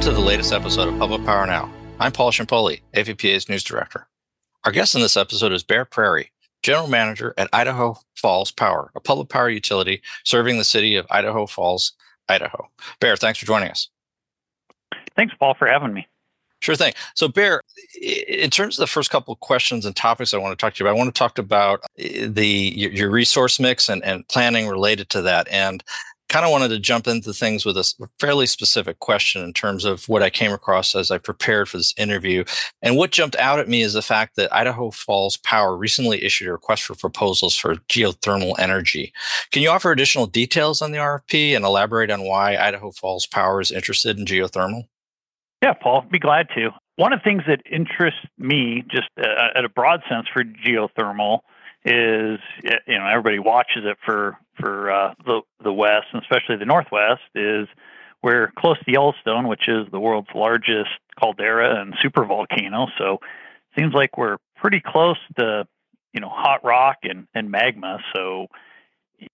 Welcome to the latest episode of Public Power Now. I'm Paul Ciampoli, APPA's news director. Our guest in this episode is Bear Prairie, general manager at Idaho Falls Power, a public power utility serving the city of Idaho Falls, Idaho. Bear, thanks for joining us. Thanks, Paul, for having me. Sure thing. So, Bear, in terms of the first couple of questions and topics I want to talk to you about, I want to talk about eh, the your resource mix and, and planning related to that. And kind of wanted to jump into things with a fairly specific question in terms of what I came across as I prepared for this interview. And what jumped out at me is the fact that Idaho Falls Power recently issued a request for proposals for geothermal energy. Can you offer additional details on the RFP and elaborate on why Idaho Falls Power is interested in geothermal? Yeah, Paul, be glad to. One of the things that interests me, just uh, at a broad sense for geothermal, is you know everybody watches it for for uh, the the West and especially the Northwest is we're close to Yellowstone, which is the world's largest caldera and supervolcano. So it seems like we're pretty close to you know hot rock and and magma. So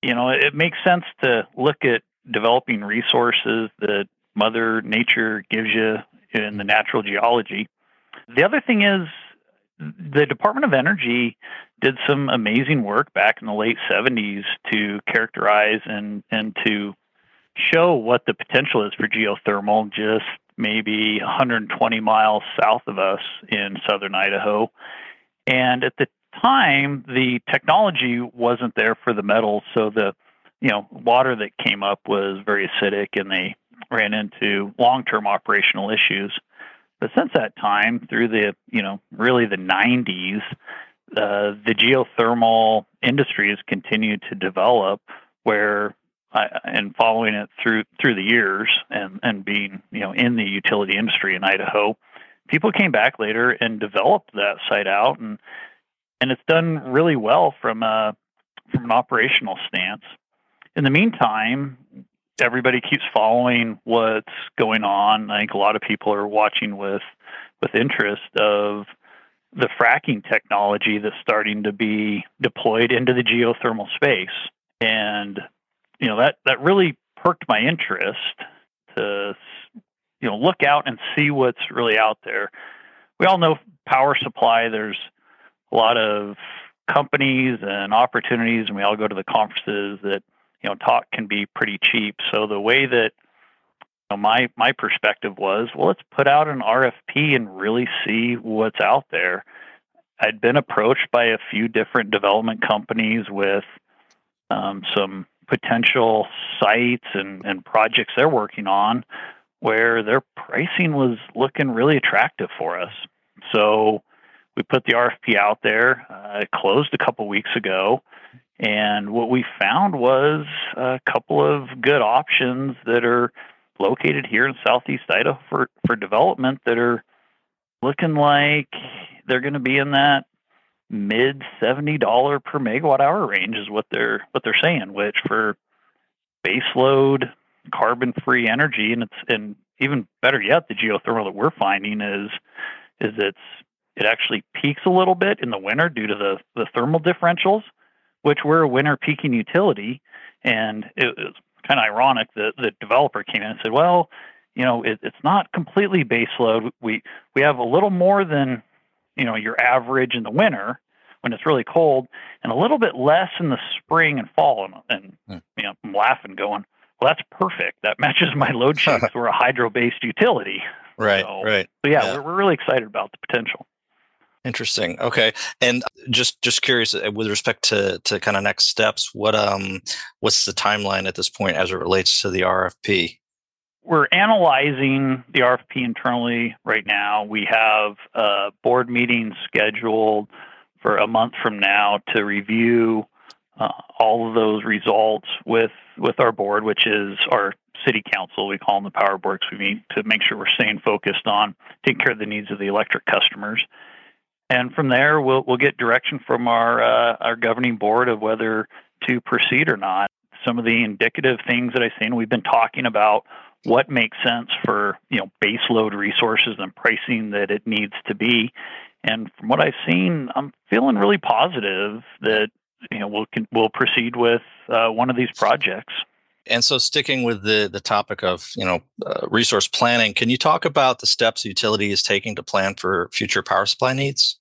you know it makes sense to look at developing resources that Mother Nature gives you in the natural geology. The other thing is the Department of Energy did some amazing work back in the late 70s to characterize and, and to show what the potential is for geothermal just maybe 120 miles south of us in southern Idaho. And at the time, the technology wasn't there for the metals, so the you know water that came up was very acidic, and they ran into long-term operational issues. But since that time, through the you know really the 90s, uh, the geothermal industry has continued to develop. Where I, and following it through through the years, and and being you know in the utility industry in Idaho, people came back later and developed that site out, and and it's done really well from a from an operational stance. In the meantime, everybody keeps following what's going on. I think a lot of people are watching with with interest of the fracking technology that's starting to be deployed into the geothermal space. And you know that that really perked my interest to you know look out and see what's really out there. We all know power supply there's a lot of companies and opportunities and we all go to the conferences that you know talk can be pretty cheap. So the way that you know, my my perspective was, well, let's put out an RFP and really see what's out there. I'd been approached by a few different development companies with um, some potential sites and, and projects they're working on where their pricing was looking really attractive for us. So we put the RFP out there. Uh, it closed a couple weeks ago. And what we found was a couple of good options that are located here in Southeast Idaho for, for development that are looking like they're going to be in that mid seventy dollar per megawatt hour range is what they're what they're saying, which for baseload carbon free energy and it's and even better yet, the geothermal that we're finding is is it's it actually peaks a little bit in the winter due to the, the thermal differentials which we're a winter peaking utility. And it was kind of ironic that the developer came in and said, well, you know, it, it's not completely baseload. We we have a little more than you know your average in the winter when it's really cold, and a little bit less in the spring and fall. And, and hmm. you know, I'm laughing, going, well, that's perfect. That matches my load shapes. we're a hydro based utility. Right, so, right. So yeah, yeah. We're, we're really excited about the potential. Interesting. Okay, and just just curious uh, with respect to to kind of next steps. What um what's the timeline at this point as it relates to the RFP? We're analyzing the RFP internally right now. We have a board meeting scheduled for a month from now to review uh, all of those results with with our board, which is our city council. We call them the power boards. We meet to make sure we're staying focused on taking care of the needs of the electric customers and from there we'll we'll get direction from our uh, our governing board of whether to proceed or not. Some of the indicative things that I've seen, we've been talking about what makes sense for you know baseload resources and pricing that it needs to be. And from what I've seen, I'm feeling really positive that you know we'll we'll proceed with uh, one of these projects. And so, sticking with the the topic of you know uh, resource planning, can you talk about the steps the utility is taking to plan for future power supply needs?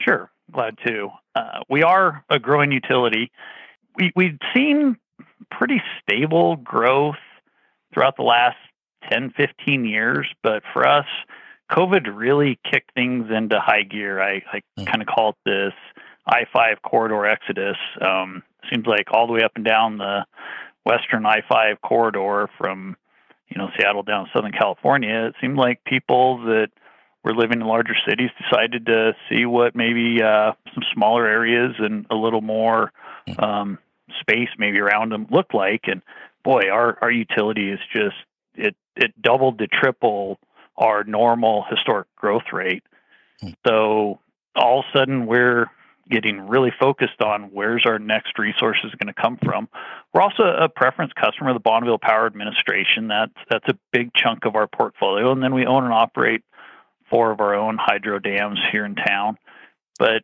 Sure, glad to. Uh, we are a growing utility. We we've seen pretty stable growth throughout the last 10, 15 years, but for us, COVID really kicked things into high gear. I, I mm. kind of call it this I 5 corridor exodus. Um, seems like all the way up and down the western I 5 corridor from you know Seattle down to Southern California, it seemed like people that were living in larger cities decided to see what maybe uh, some smaller areas and a little more hmm. um, space maybe around them looked like. And boy, our our utility is just it it doubled to triple our normal historic growth rate. Hmm. So all of a sudden we're getting really focused on where's our next resources going to come from. We're also a preference customer of the Bonneville Power Administration. That's that's a big chunk of our portfolio, and then we own and operate four of our own hydro dams here in town. But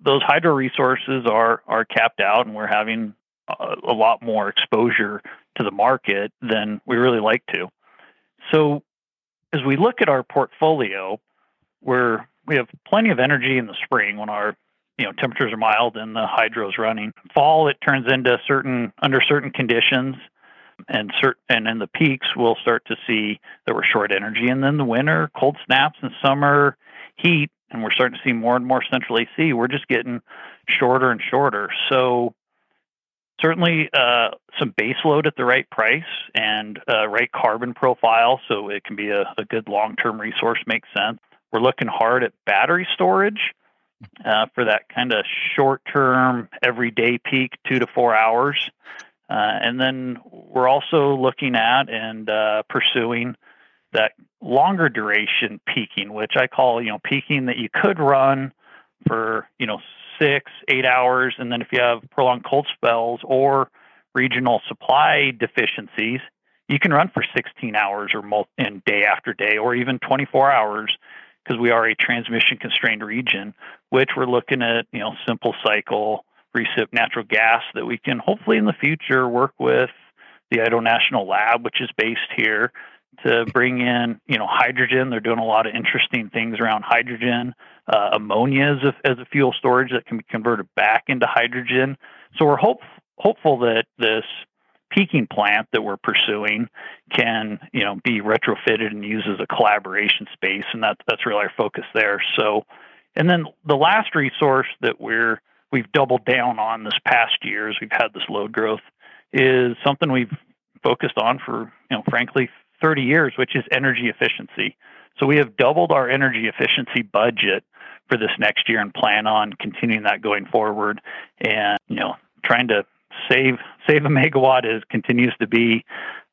those hydro resources are are capped out, and we're having a, a lot more exposure to the market than we really like to. So, as we look at our portfolio, we're we have plenty of energy in the spring when our you know temperatures are mild and the hydro is running. Fall it turns into certain under certain conditions and cert- and in the peaks we'll start to see that we're short energy. And then the winter cold snaps and summer heat and we're starting to see more and more central AC we're just getting shorter and shorter. So certainly uh, some base load at the right price and uh, right carbon profile so it can be a, a good long-term resource makes sense. We're looking hard at battery storage uh, for that kind of short term, everyday peak, two to four hours. Uh, and then we're also looking at and uh, pursuing that longer duration peaking, which I call, you know, peaking that you could run for, you know, six, eight hours. And then if you have prolonged cold spells or regional supply deficiencies, you can run for 16 hours or multi- in day after day or even 24 hours because we are a transmission constrained region, which we're looking at, you know, simple cycle recip natural gas that we can hopefully in the future work with the Idaho National Lab, which is based here, to bring in, you know, hydrogen. They're doing a lot of interesting things around hydrogen, uh, ammonia as a, as a fuel storage that can be converted back into hydrogen. So we're hope, hopeful that this peaking plant that we're pursuing can you know be retrofitted and used as a collaboration space and that's that's really our focus there. So and then the last resource that we're we've doubled down on this past year as we've had this load growth is something we've focused on for you know frankly 30 years which is energy efficiency. So we have doubled our energy efficiency budget for this next year and plan on continuing that going forward and you know trying to save save a megawatt is continues to be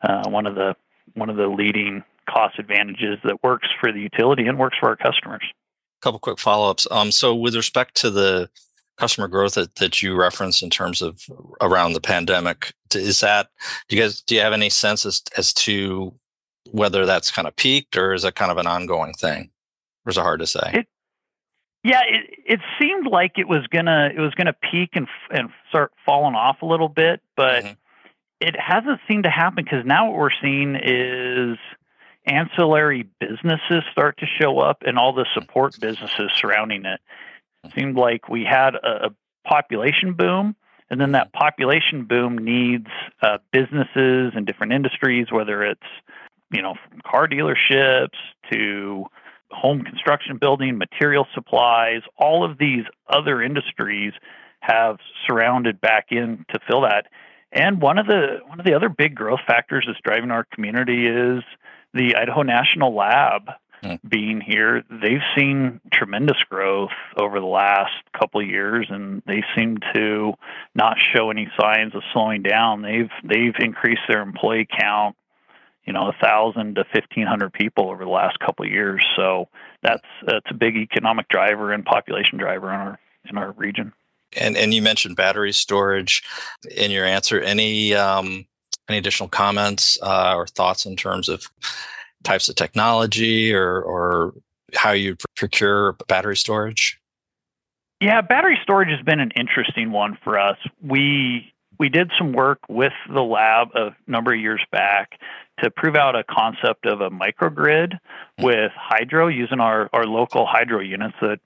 uh, one of the one of the leading cost advantages that works for the utility and works for our customers. A couple quick follow-ups. Um, so with respect to the customer growth that, that you referenced in terms of around the pandemic, is that do you guys do you have any sense as, as to whether that's kind of peaked or is it kind of an ongoing thing? Or is it hard to say? It, yeah, it, it seemed like it was gonna it was gonna peak and and start falling off a little bit, but mm-hmm. it hasn't seemed to happen because now what we're seeing is ancillary businesses start to show up and all the support businesses surrounding it. it seemed like we had a, a, population boom, and then that mm-hmm. population boom needs uh, businesses and different industries, whether it's you know from car dealerships to home construction building, material supplies, all of these other industries have surrounded back in to fill that. And one of the one of the other big growth factors that's driving our community is the Idaho National Lab mm. being here. They've seen tremendous growth over the last couple of years, and they seem to not show any signs of slowing down. They've they've increased their employee count you know, a thousand to fifteen hundred people over the last couple of years. So that's that's a big economic driver and population driver in our in our region. And and you mentioned battery storage in your answer. Any um, any additional comments uh, or thoughts in terms of types of technology or or how you procure battery storage? Yeah, battery storage has been an interesting one for us. We we did some work with the lab a number of years back to prove out a concept of a microgrid with hydro using our, our local hydro units that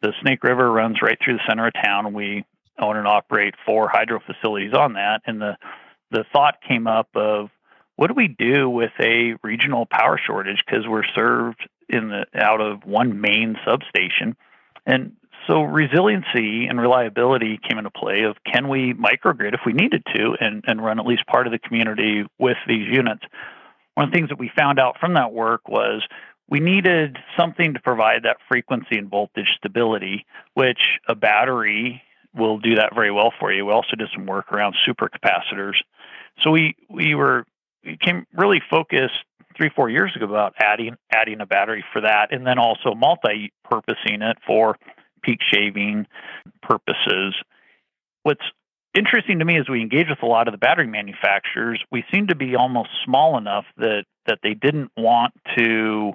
the Snake River runs right through the center of town. We own and operate four hydro facilities on that. And the, the thought came up of what do we do with a regional power shortage because we're served in the out of one main substation and so resiliency and reliability came into play of can we microgrid if we needed to and, and run at least part of the community with these units. One of the things that we found out from that work was we needed something to provide that frequency and voltage stability which a battery will do that very well for you. We also did some work around supercapacitors. So we we were we came really focused three four years ago about adding adding a battery for that, and then also multi-purposing it for peak shaving purposes. What's interesting to me is we engage with a lot of the battery manufacturers. We seem to be almost small enough that that they didn't want to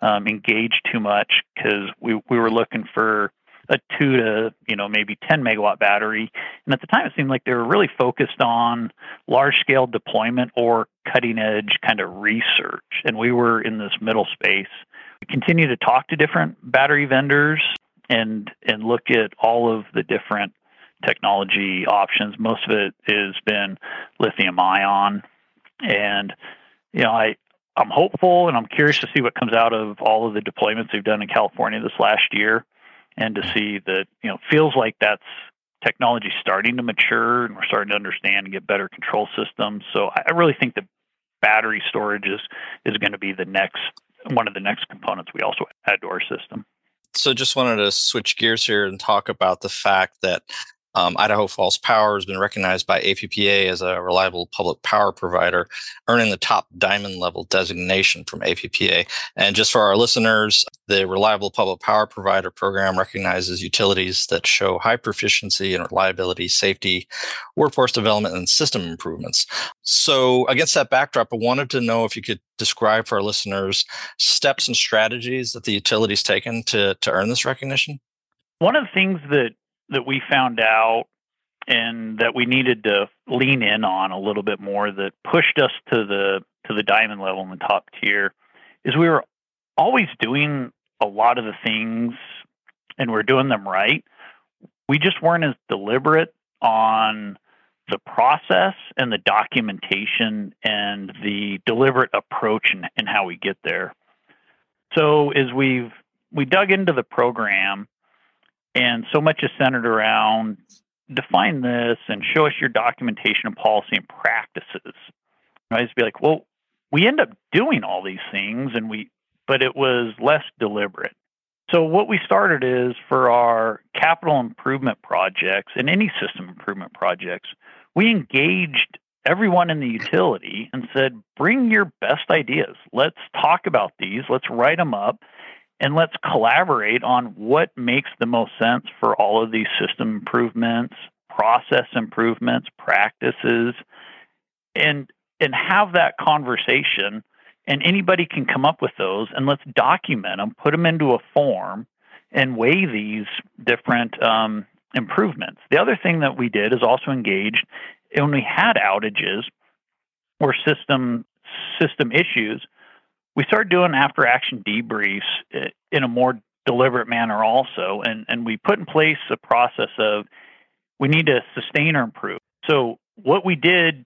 um, engage too much because we we were looking for a two to you know maybe 10 megawatt battery and at the time it seemed like they were really focused on large scale deployment or cutting edge kind of research and we were in this middle space we continue to talk to different battery vendors and and look at all of the different technology options most of it has been lithium ion and you know i I'm hopeful and I'm curious to see what comes out of all of the deployments they've done in California this last year and to see that you know feels like that's technology starting to mature and we're starting to understand and get better control systems. So I really think that battery storage is is going to be the next one of the next components we also add to our system. So just wanted to switch gears here and talk about the fact that um, Idaho Falls Power has been recognized by APPA as a reliable public power provider, earning the top diamond level designation from APPA. And just for our listeners, the Reliable Public Power Provider program recognizes utilities that show high proficiency in reliability, safety, workforce development, and system improvements. So, against that backdrop, I wanted to know if you could describe for our listeners steps and strategies that the utility's taken to, to earn this recognition. One of the things that that we found out and that we needed to lean in on a little bit more that pushed us to the to the diamond level in the top tier is we were always doing a lot of the things and we're doing them right. We just weren't as deliberate on the process and the documentation and the deliberate approach and, and how we get there. So as we've we dug into the program and so much is centered around define this and show us your documentation and policy and practices. I just be like, well, we end up doing all these things and we but it was less deliberate. So what we started is for our capital improvement projects and any system improvement projects, we engaged everyone in the utility and said, bring your best ideas. Let's talk about these. Let's write them up and let's collaborate on what makes the most sense for all of these system improvements, process improvements, practices, and and have that conversation. And anybody can come up with those, and let's document them, put them into a form, and weigh these different um, improvements. The other thing that we did is also engaged when we had outages or system system issues we started doing after action debriefs eh, in a more deliberate manner also and and we put in place a process of we need to sustain or improve. So what we did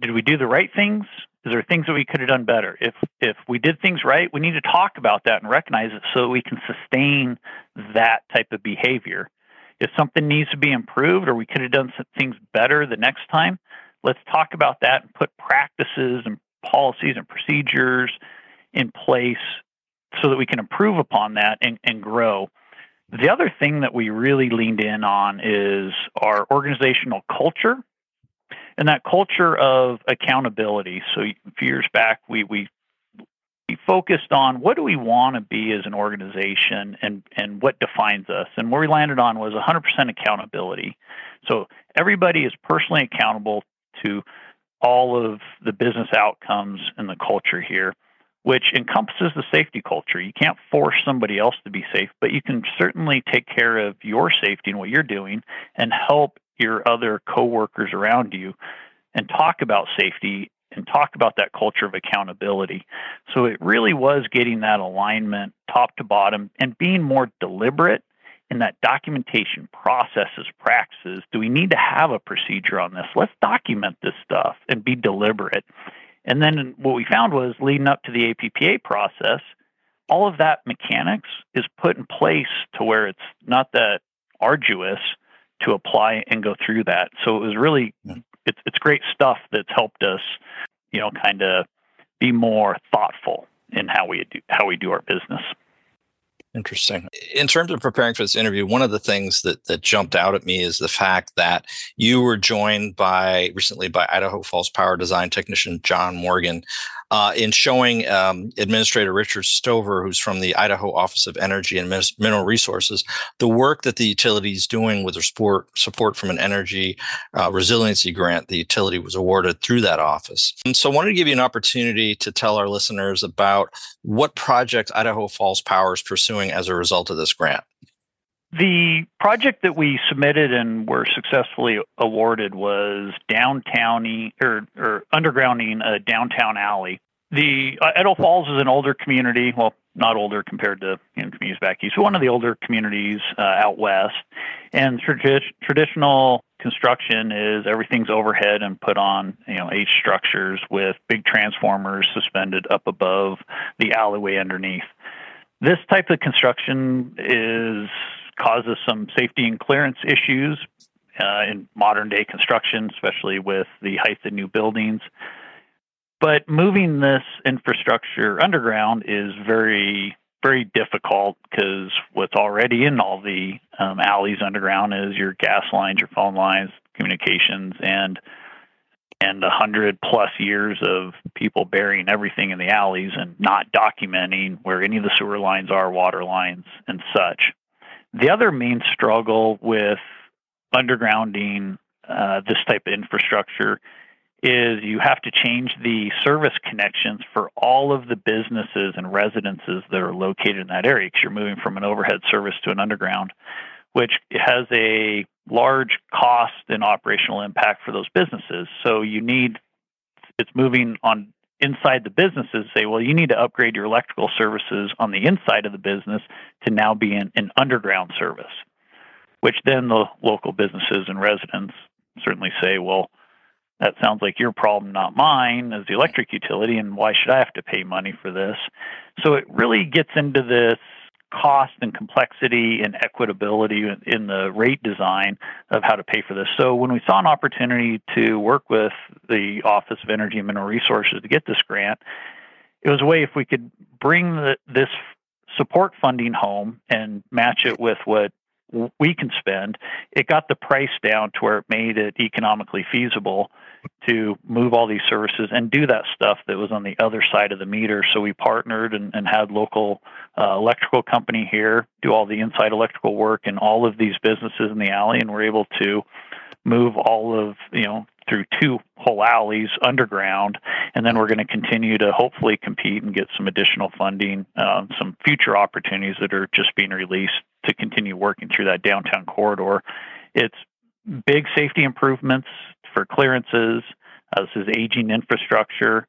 did we do the right things? Is there things that we could have done better? If if we did things right we need to talk about that and recognize it so we can sustain that type of behavior. If something needs to be improved or we could have done some things better the next time let's talk about that and put practices and policies and procedures in place so that we can improve upon that and, and grow. The other thing that we really leaned in on is our organizational culture and that culture of accountability. So a few years back, we, we, we focused on what do we want to be as an organization and, and what defines us. And where we landed on was 100% accountability. So everybody is personally accountable to all of the business outcomes and the culture here which encompasses the safety culture. You can't force somebody else to be safe, but you can certainly take care of your safety and what you're doing and help your other coworkers around you and talk about safety and talk about that culture of accountability. So it really was getting that alignment top to bottom and being more deliberate in that documentation processes, practices. Do we need to have a procedure on this? Let's document this stuff and be deliberate. And then what we found was leading up to the APPA process, all of that mechanics is put in place to where it's not that arduous to apply and go through that. So it was really it's it's great stuff that's helped us, you know, kind of be more thoughtful in how we do how we do our business. Interesting. In terms of preparing for this interview, one of the things that that jumped out at me is the fact that you were joined by recently by Idaho Falls Power Design technician John Morgan uh, in showing um, Administrator Richard Stover, who's from the Idaho Office of Energy and Mineral Resources, the work that the utility is doing with support support from an energy uh, resiliency grant the utility was awarded through that office. And so, I wanted to give you an opportunity to tell our listeners about what projects Idaho Falls Power is pursuing as a result of this grant. The project that we submitted and were successfully awarded was downtowning or, or undergrounding a downtown alley. The uh, Idaho Falls is an older community. Well, not older compared to you know, communities back east, but one of the older communities uh, out west. And tradi- traditional construction is everything's overhead and put on you know H structures with big transformers suspended up above the alleyway underneath. This type of construction is causes some safety and clearance issues uh, in modern day construction, especially with the height of new buildings. But moving this infrastructure underground is very, very difficult because what's already in all the um, alleys underground is your gas lines, your phone lines, communications, and and a hundred plus years of people burying everything in the alleys and not documenting where any of the sewer lines are, water lines, and such. The other main struggle with undergrounding uh, this type of infrastructure is you have to change the service connections for all of the businesses and residences that are located in that area because you're moving from an overhead service to an underground, which has a large cost and operational impact for those businesses. So you need it's moving on inside the businesses say, well, you need to upgrade your electrical services on the inside of the business to now be an, an underground service, which then the local businesses and residents certainly say, well, that sounds like your problem, not mine, as the electric utility, and why should I have to pay money for this? So it really gets into this cost and complexity and equitability in the rate design of how to pay for this. So when we saw an opportunity to work with the Office of Energy and Mineral Resources to get this grant, it was a way if we could bring the, this support funding home and match it with what we can spend, it got the price down to where it made it economically feasible to move all these services and do that stuff that was on the other side of the meter. So we partnered and, and had local uh, electrical company here do all the inside electrical work in all of these businesses in the alley, and we're able to move all of you know through two whole alleys underground, and then we're going to continue to hopefully compete and get some additional funding, um, some future opportunities that are just being released to continue working through that downtown corridor. It's big safety improvements for clearances. Uh, this is aging infrastructure.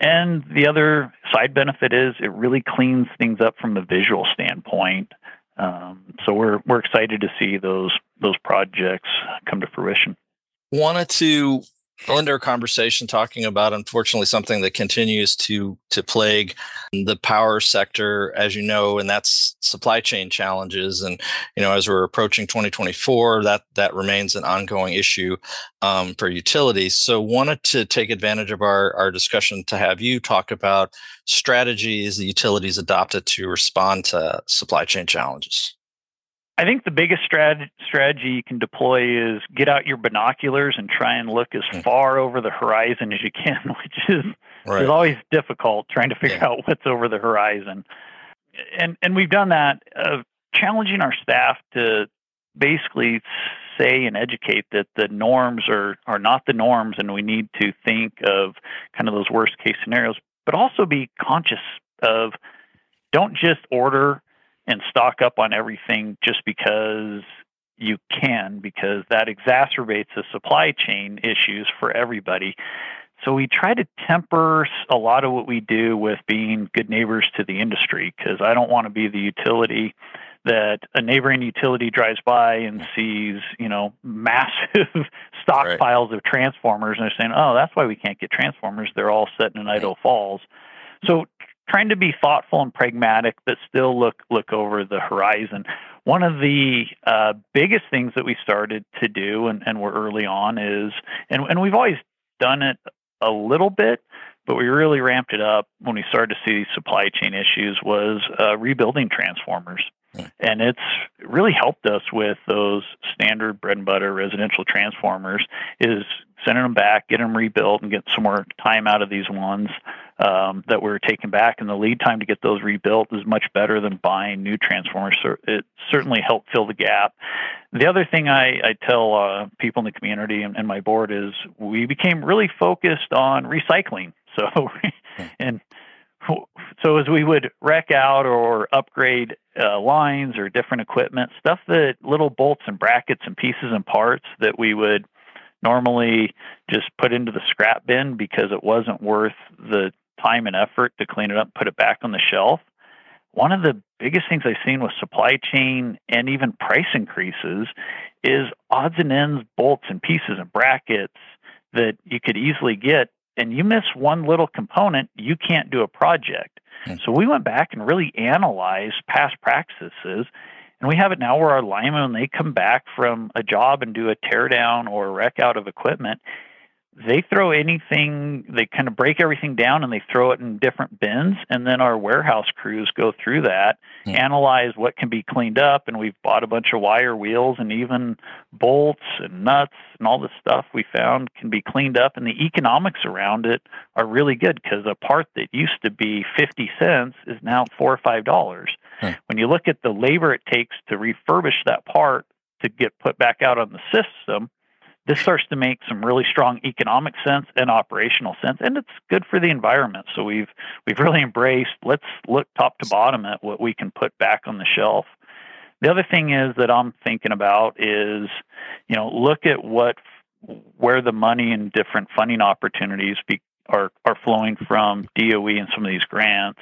And the other side benefit is it really cleans things up from the visual standpoint. Um, so we're we're excited to see those those projects come to fruition. Wanted to end our conversation talking about unfortunately something that continues to to plague the power sector as you know and that's supply chain challenges. And you know as we're approaching 2024 that that remains an ongoing issue um, for utilities. So wanted to take advantage of our our discussion to have you talk about strategies the utilities adopted to respond to supply chain challenges I think the biggest strat- strategy you can deploy is get out your binoculars and try and look as mm. far over the horizon as you can, which is right. is always difficult trying to figure yeah. out what's over the horizon. And and we've done that, uh, challenging our staff to basically say and educate that the norms are are not the norms, and we need to think of kind of those worst case scenarios, but also be conscious of don't just order and stock up on everything just because you can because that exacerbates the supply chain issues for everybody. So we try to temper a lot of what we do with being good neighbors to the industry because I don't want to be the utility that a neighboring utility drives by and mm. sees, you know, massive stockpiles right. of transformers and they're saying, "Oh, that's why we can't get transformers. They're all set in Idaho Falls." So trying to be thoughtful and pragmatic, but still look look over the horizon. One of the uh, biggest things that we started to do, and, and we're early on, is and, and we've always done it a little bit, but we really ramped it up when we started to see supply chain issues. Was uh, rebuilding transformers. And it's really helped us with those standard bread and butter residential transformers. Is sending them back, getting them rebuilt, and get some more time out of these ones um, that were taken back. And the lead time to get those rebuilt is much better than buying new transformers. So it certainly helped fill the gap. The other thing I, I tell uh, people in the community and, and my board is we became really focused on recycling. So, and so as we would wreck out or upgrade uh, lines or different equipment, stuff that little bolts and brackets and pieces and parts that we would normally just put into the scrap bin because it wasn't worth the time and effort to clean it up, put it back on the shelf. One of the biggest things I've seen with supply chain and even price increases is odds and ends, bolts and pieces and brackets that you could easily get. And you miss one little component, you can't do a project. Mm. So we went back and really analyzed past practices and we have it now where our linemen, when they come back from a job and do a tear down or a wreck out of equipment, they throw anything, they kind of break everything down and they throw it in different bins. And then our warehouse crews go through that, mm. analyze what can be cleaned up. And we've bought a bunch of wire wheels and even bolts and nuts and all the stuff we found can be cleaned up. And the economics around it are really good because a part that used to be 50 cents is now four or five dollars. Mm. When you look at the labor it takes to refurbish that part to get put back out on the system, this starts to make some really strong economic sense and operational sense and it's good for the environment. So we've we've really embraced let's look top to bottom at what we can put back on the shelf. The other thing is that i'm thinking about is you know look at what where the money and different funding opportunities be, are are flowing from DOE and some of these grants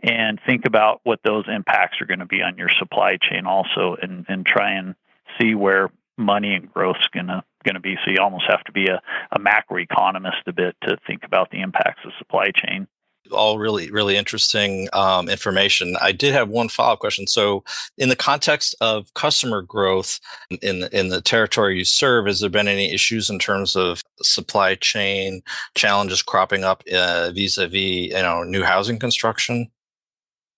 and think about what those impacts are going to be on your supply chain also and and try and see where money and growth is going to be. So you almost have to be a, a macroeconomist a bit to think about the impacts of supply chain. All really, really interesting um, information. I did have one follow up question. So, in the context of customer growth in the, in the territory you serve, has there been any issues in terms of supply chain challenges cropping up vis a vis, you know, new housing construction?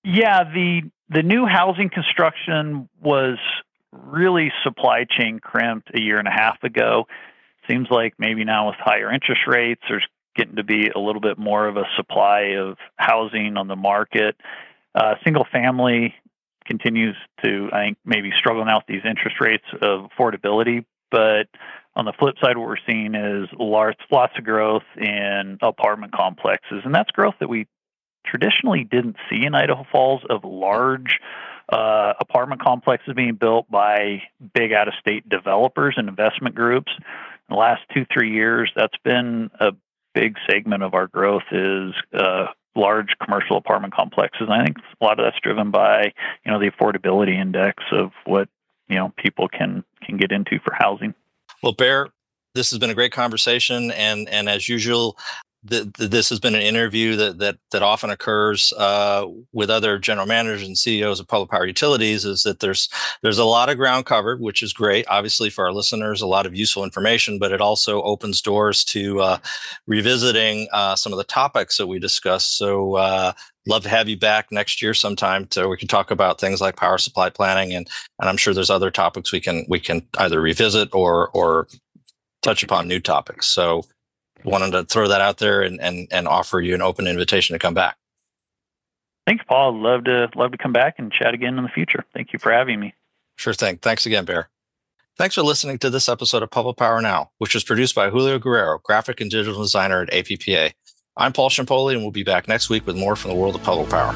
Yeah, the the new housing construction was really supply chain crimped a year and a half ago. Seems like maybe now with higher interest rates, there's getting to be a little bit more of a supply of housing on the market. Uh, single family continues to, I think, maybe struggling out these interest rates of affordability. But on the flip side, what we're seeing is lots, lots of growth in apartment complexes. And that's growth that we traditionally didn't see in Idaho Falls of large uh, apartment complexes being built by big out of state developers and investment groups. In the last two, three years, that's been a big segment of our growth is uh, large commercial apartment complexes. And I think a lot of that's driven by, you know, the affordability index of what, you know, people can can get into for housing. Well, Bear, this has been a great conversation and and as usual this has been an interview that that that often occurs uh, with other general managers and CEOs of public power utilities. Is that there's there's a lot of ground covered, which is great. Obviously, for our listeners, a lot of useful information, but it also opens doors to uh, revisiting uh, some of the topics that we discussed. So. Uh, love to have you back next year sometime so we can talk about things like power supply planning and and I'm sure there's other topics we can we can either revisit or or touch upon new topics. So wanted to throw that out there and, and, and offer you an open invitation to come back. Thanks, Paul. Love to love to come back and chat again in the future. Thank you for having me. Sure thing. Thanks again, Bear. Thanks for listening to this episode of Public Power Now, which was produced by Julio Guerrero, graphic and digital designer at APPA. I'm Paul Ciampoli, and we'll be back next week with more from the world of public power.